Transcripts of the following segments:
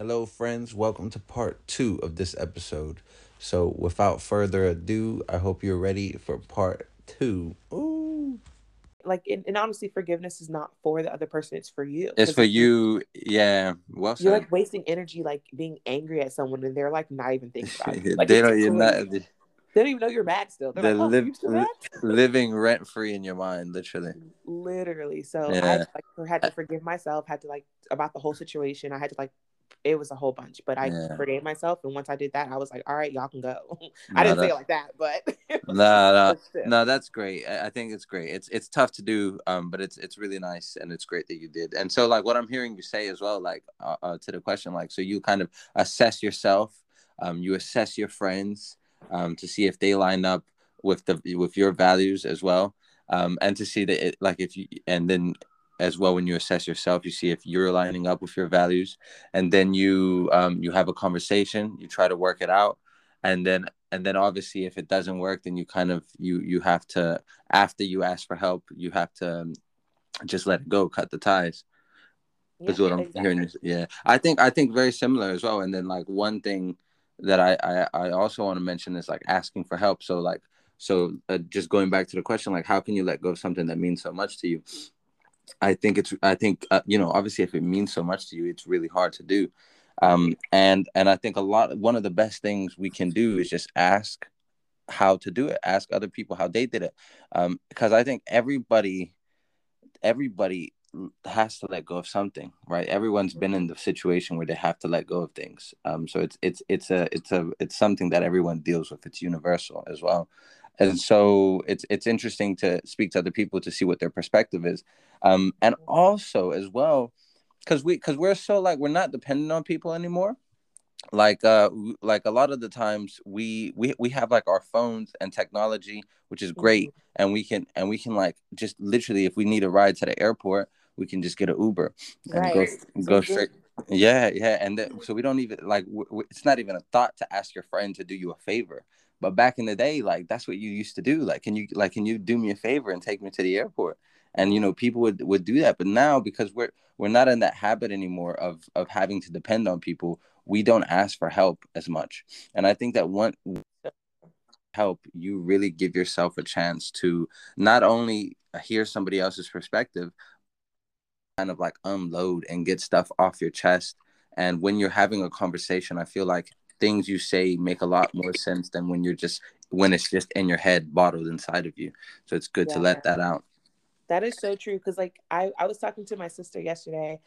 Hello, friends. Welcome to part two of this episode. So, without further ado, I hope you're ready for part two. Ooh. Like, and, and honestly, forgiveness is not for the other person; it's for you. It's for you. Yeah. Well You're said. like wasting energy, like being angry at someone, and they're like not even thinking about it. Like, they don't. You're not. crazy. They don't even know you're mad still. They're They're like, "Oh, liv- still mad?" living rent free in your mind, literally. Literally. So I like had to forgive myself. Had to like about the whole situation. I had to like. It was a whole bunch, but I Yeah. forgave myself, and once I did that, I was like, "All right, y'all can go." No, I didn't say it like that, but No, no, no. That's great. I I think it's great. It's it's tough to do, um, but it's it's really nice and it's great that you did. And so, like, what I'm hearing you say as well, like, uh, uh, to the question, like, so you kind of assess yourself, um, you assess your friends, um, to see if they line up with the with your values as well, um, and to see that, it, like, if you and then as well when you assess yourself, you see if you're lining up with your values, and then you um, you have a conversation, you try to work it out, and then and then obviously if it doesn't work then you kind of you you have to after you ask for help you have to um, just let it go cut the ties Yeah, is what i'm exactly. hearing yeah. I think i think very similar as well and then like one thing that i i, I also want to mention is like asking for help. So like so uh, just going back to the question like how can you let go of something that means so much to you i think it's i think uh, you know obviously if it means so much to you it's really hard to do. Um and and i think a lot one of the best things we can do is just ask how to do it. Ask other people how they did it. Um because i think everybody everybody has to let go of something right? Everyone's been in the situation where they have to let go of things. Um so it's it's it's a it's a it's something that everyone deals with. It's universal as well and so it's it's interesting to speak to other people to see what their perspective is. Um and also as well because we because we're so like we're not dependent on people anymore. Like uh like a lot of the times we we we have like our phones and technology which is great. And we can and we can like just literally if we need a ride to the airport we can just get an uber and Right. go go straight yeah yeah. And then, so we don't even like it's not even a thought to ask your friend to do you a favor but back in the day like that's what you used to do. Like can you like can you do me a favor and take me to the airport? And you know people would would do that. But now because we're we're not in that habit anymore of of having to depend on people we don't ask for help as much. And i think that one help you really give yourself a chance to not only hear somebody else's perspective kind of like unload and get stuff off your chest. And when you're having a conversation i feel like things you say make a lot more sense than when you're just when it's just in your head bottled inside of you so it's good to let that out That is so true. Cause like I, I was talking to my sister yesterday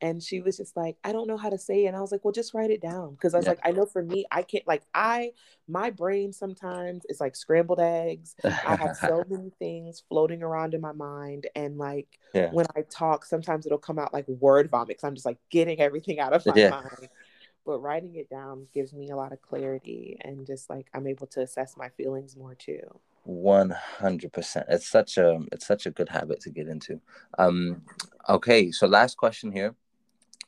and she was just like, I don't know how to say it. And I was like, well, just write it down. Cause I was Yeah. like, I know for me, I can't like I my brain sometimes is like scrambled eggs. I have so many things floating around in my mind. And like yeah when I talk, sometimes it'll come out like word vomit. Cause I'm just like getting everything out of my Yeah. mind. But writing it down gives me a lot of clarity and just like I'm able to assess my feelings more too. One hundred percent. It's such a it's such a good habit to get into. Um, okay, so last question here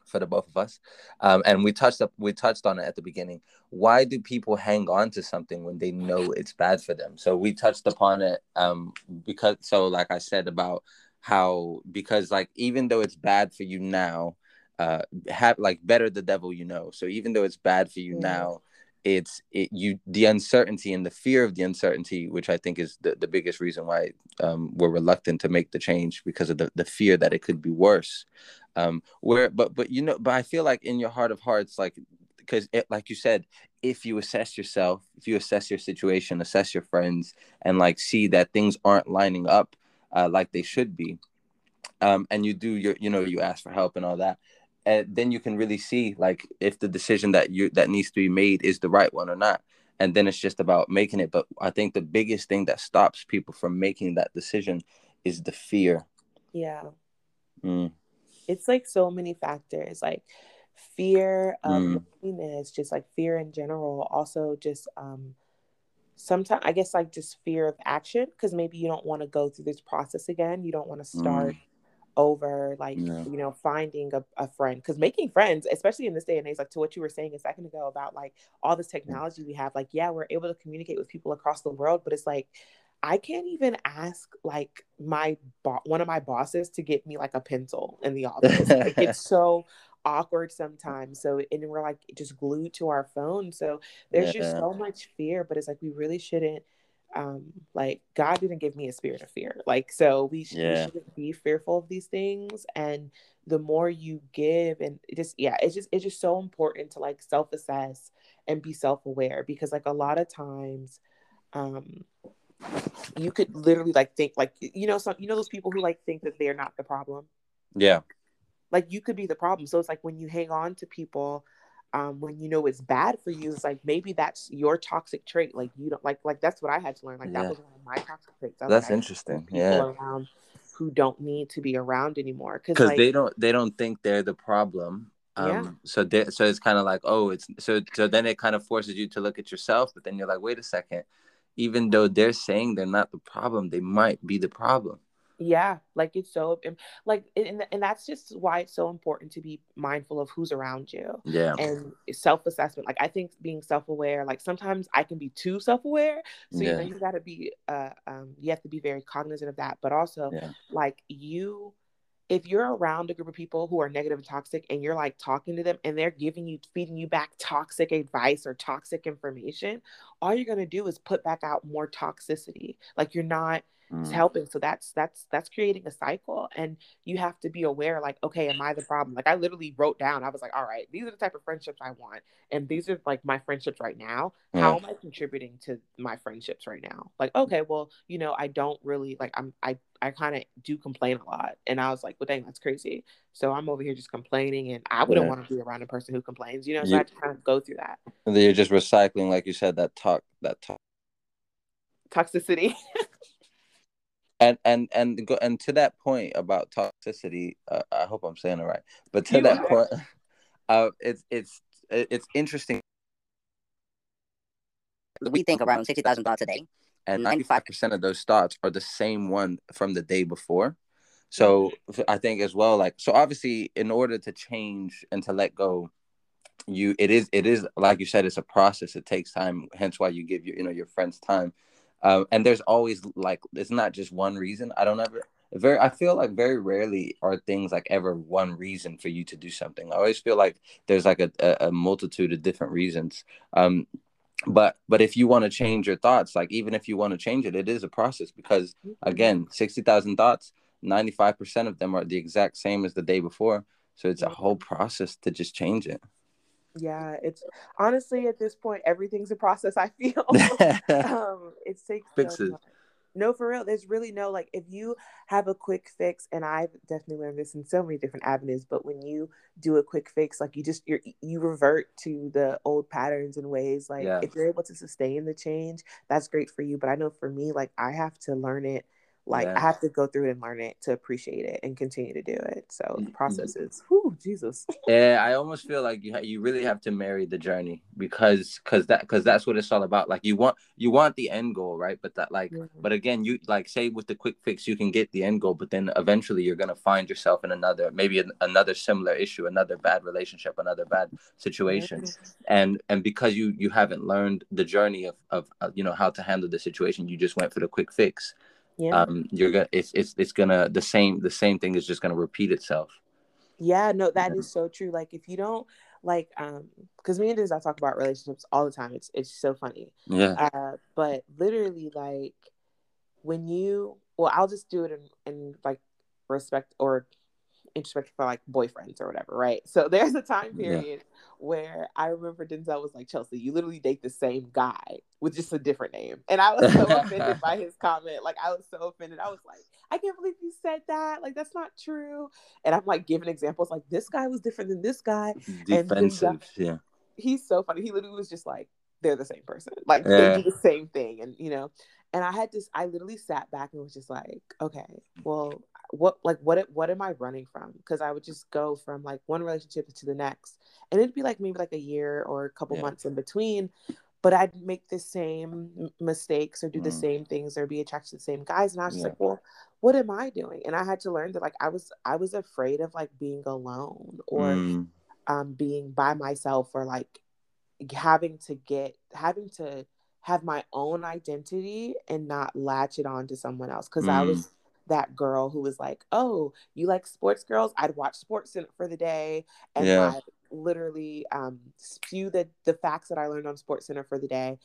for the both of us, um, and we touched up we touched on it at the beginning. Why do people hang on to something when they know it's bad for them? So we touched upon it um, because so like I said about how because like even though it's bad for you now, uh, have like better the devil you know. So even though it's bad for you Mhm. now it's it you the uncertainty and the fear of the uncertainty which i think is the, the biggest reason why um, we're reluctant to make the change because of the, the fear that it could be worse um where but but you know but i feel like in your heart of hearts like because it, like you said if you assess yourself if you assess your situation assess your friends and like see that things aren't lining up uh, like they should be um and you do your you know you ask for help and all that and then you can really see like if the decision that you that needs to be made is the right one or not. And then it's just about making it. But i think the biggest thing that stops people from making that decision is the fear. Yeah. Mm, it's like so many factors like fear of Mm. loneliness just like fear in general. Also just um sometimes i guess like just fear of action because maybe you don't want to go through this process again. You don't want to start over like Yeah. you know finding a, a friend because making friends especially in this day and age like to what you were saying a second ago about like all this technology we have like yeah we're able to communicate with people across the world but it's like I can't even ask like my bo- one of my bosses to get me like a pencil in the office. like it's so awkward sometimes. So and we're like just glued to our phone. So there's yeah. just so much fear, but it's like we really shouldn't um like God didn't give me a spirit of fear. Like so we, sh- yeah. we shouldn't be fearful of these things and the more you give and just yeah, it's just it's just so important to like self-assess and be self-aware because like a lot of times um you could literally like think like you know some you know those people who like think that they're not the problem. Yeah. Like you could be the problem. So it's like when you hang on to people um, when you know it's bad for you, it's like maybe that's your toxic trait. Like you don't like like that's what I had to learn. Like yeah. that was one of my toxic traits. That's like, interesting. Yeah. Around who don't need to be around anymore because like, they don't they don't think they're the problem. Um, yeah. So they, so it's kind of like oh it's so so then it kind of forces you to look at yourself, but then you're like wait a second, even though they're saying they're not the problem, they might be the problem yeah like it's so like and, and that's just why it's so important to be mindful of who's around you yeah and self-assessment like i think being self-aware like sometimes i can be too self-aware so yeah. you know you got to be uh um you have to be very cognizant of that but also yeah. like you if you're around a group of people who are negative and toxic and you're like talking to them and they're giving you feeding you back toxic advice or toxic information all you're going to do is put back out more toxicity like you're not mm. helping so that's that's that's creating a cycle and you have to be aware like okay am i the problem like i literally wrote down i was like all right these are the type of friendships i want and these are like my friendships right now yeah. how am i contributing to my friendships right now like okay well you know i don't really like i'm i I kind of do complain a lot. And I was like, well, dang, that's crazy. So I'm over here just complaining and I wouldn't yeah. want to be around a person who complains, you know? So you, I to kind of go through that. And then you're just recycling, like you said, that talk, that talk. Toxicity. and and and go and to that point about toxicity uh, i hope i'm saying it right but to you that are. point uh it's it's it's interesting. We think around 60,000 thoughts a day. And 95% of those thoughts are the same one from the day before. So i think as well like so obviously in order to change and to let go you it is it is like you said it's a process. It takes time hence why you give your you know your friends time um, and there's always like it's not just one reason. I don't ever very I feel like very rarely are things like ever one reason for you to do something. I always feel like there's like a, a, a multitude of different reasons. Um, but but if you want to change your thoughts, like even if you want to change it, it is a process because mm-hmm. again, sixty thousand thoughts, ninety five percent of them are the exact same as the day before. So it's a whole process to just change it yeah it's honestly at this point everything's a process i feel. Um it takes fixes. so no for real there's really no like if you have a quick fix and i've definitely learned this in so many different avenues but when you do a quick fix like you just you you revert to the old patterns and ways like yeah. if you're able to sustain the change that's great for you but i know for me like i have to learn it like yeah. I have to go through it and learn it to appreciate it and continue to do it. So the process is, whoo, Jesus. yeah, I almost feel like you ha- you really have to marry the journey because because that because that's what it's all about. Like you want you want the end goal, right? But that like mm-hmm. but again, you like say with the quick fix, you can get the end goal, but then eventually you're gonna find yourself in another maybe an, another similar issue, another bad relationship, another bad situation, mm-hmm. and and because you you haven't learned the journey of of uh, you know how to handle the situation, you just went for the quick fix yeah. um you're gonna it's it's it's gonna the same the same thing is just gonna repeat itself. Yeah no that is so true. Like if you don't like um because me and Diz I talk about relationships all the time. It's it's so funny. Yeah. Uh but literally like when you well I'll just do it in, in like respect or introspective for like boyfriends or whatever, right? So there's a time period yeah. where I remember Denzel was like, Chelsea, you literally date the same guy with just a different name. And I was so offended by his comment. Like I was so offended. I was like, I can't believe you said that. Like that's not true. And I'm like giving examples like this guy was different than this guy. Defensive, and yeah. He's so funny. He literally was just like, they're the same person. Like yeah. they do the same thing. And you know, and I had to I literally sat back and was just like, okay, well, what like what what am I running from? Because I would just go from like one relationship to the next, and it'd be like maybe like a year or a couple yeah. months in between. But I'd make the same mistakes or do mm. the same things or be attracted to the same guys, and I was just yeah. like, well, what am I doing? And I had to learn that like I was I was afraid of like being alone or mm. um being by myself or like having to get having to have my own identity and not latch it on to someone else because mm. I was that girl who was like, "Oh, you like sports girls? I'd watch Sports Center for the day and Yeah. like literally um, spew the the facts that I learned on Sports Center for the day,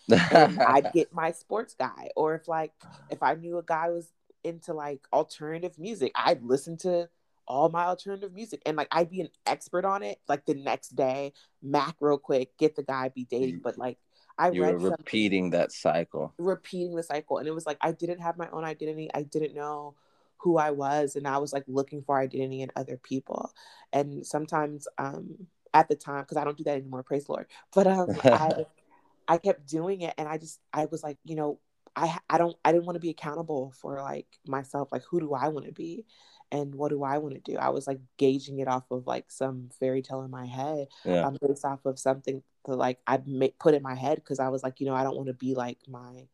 I'd get my sports guy. Or if like if I knew a guy was into like alternative music, I'd listen to all my alternative music and like I'd be an expert on it. Like the next day, Mac real quick, get the guy, be dating. But like I you were read something repeating that cycle. repeating the cycle and it was like i didn't have my own identity i didn't know who i was and i was like looking for identity in other people and sometimes um at the time because i don't do that anymore praise the lord but um i i kept doing it and i just i was like you know i i don't i didn't want to be accountable for like myself like who do i want to be and what do i want to do i was like gauging it off of like some fairy tale in my head Yeah. um, based off of something that like I put in my head because I was like, you know, I don't want to be like my,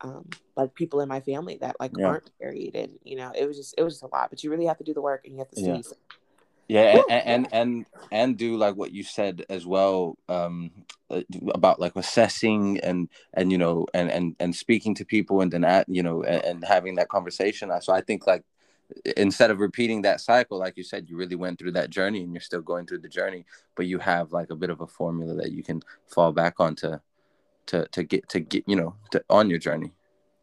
um, like people in my family that like Yeah. aren't married, and you know, it was just it was just a lot. But you really have to do the work, and you have to see. Yeah. Yeah, and, and and and do like what you said as well um, uh, about like assessing and and you know and and and speaking to people and then at you know and, and having that conversation. So I think like instead of repeating that cycle, like you said, you really went through that journey and you're still going through the journey, but you have like a bit of a formula that you can fall back on to to to get to get you know to, on your journey.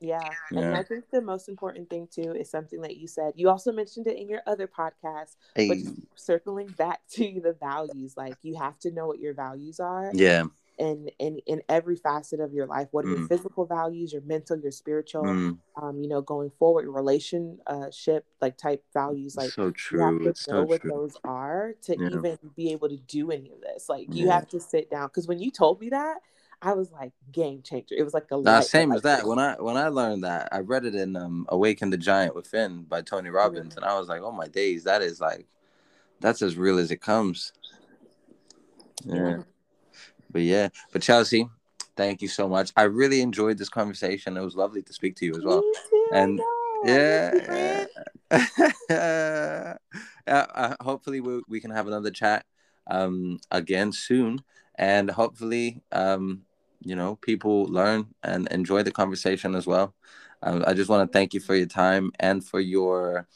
Yeah. And I think the most important thing too is something that you said. You also mentioned it in your other podcast, but Hey, just circling back to the values, like you have to know what your values are. yeah, in in in every facet of your life what are your Mm. physical values your mental your spiritual Mm, um you know going forward your relationship like type values like so you have true. to It's know so what true. those are to Yeah. even be able to do any of this like you Yeah. have to sit down because when you told me that i was like game changer it was like a Nah, same as that. When I when I learned that, I read it in um, "Awaken the Giant Within" by Tony Robbins, and I was like, "Oh my days, that is like, that's as real as it comes." Yeah, Yeah. but yeah, but Chelsea, thank you so much. I really enjoyed this conversation. It was lovely to speak to you as well. Too, And- I Yeah, miss you, friend. yeah. yeah uh, hopefully, we we can have another chat um again soon, and hopefully, um, you know, people learn and enjoy the conversation as well. Um, I just want to thank you for your time and for your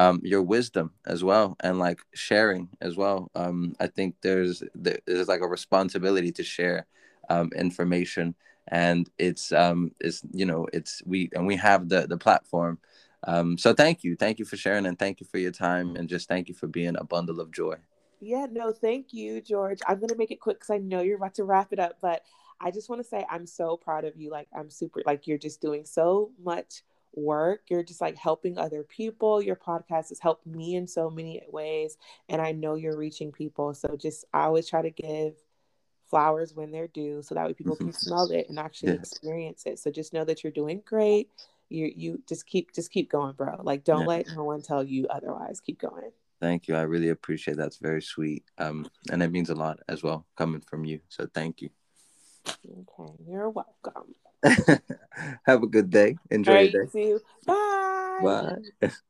um your wisdom as well and like sharing as well um i think there's there's like a responsibility to share um information and it's um it's you know it's we and we have the the platform um so thank you thank you for sharing and thank you for your time and just thank you for being a bundle of joy Yeah, no, thank you, George. I'm gonna make it quick because I know you're about to wrap it up, but I just want to say I'm so proud of you. Like I'm super like you're just doing so much work. You're just like helping other people. Your podcast has helped me in so many ways, and I know you're reaching people. So just I always try to give flowers when they're due, so that way people can smell it and actually Yes. experience it. So just know that you're doing great. You you just keep just keep going, bro. Like don't Yeah. let no one tell you otherwise. Keep going. thank you i really appreciate that's very sweet um and it means a lot as well coming from you so thank you Okay, you're welcome. have a good day enjoy right, your you day too. Bye. bye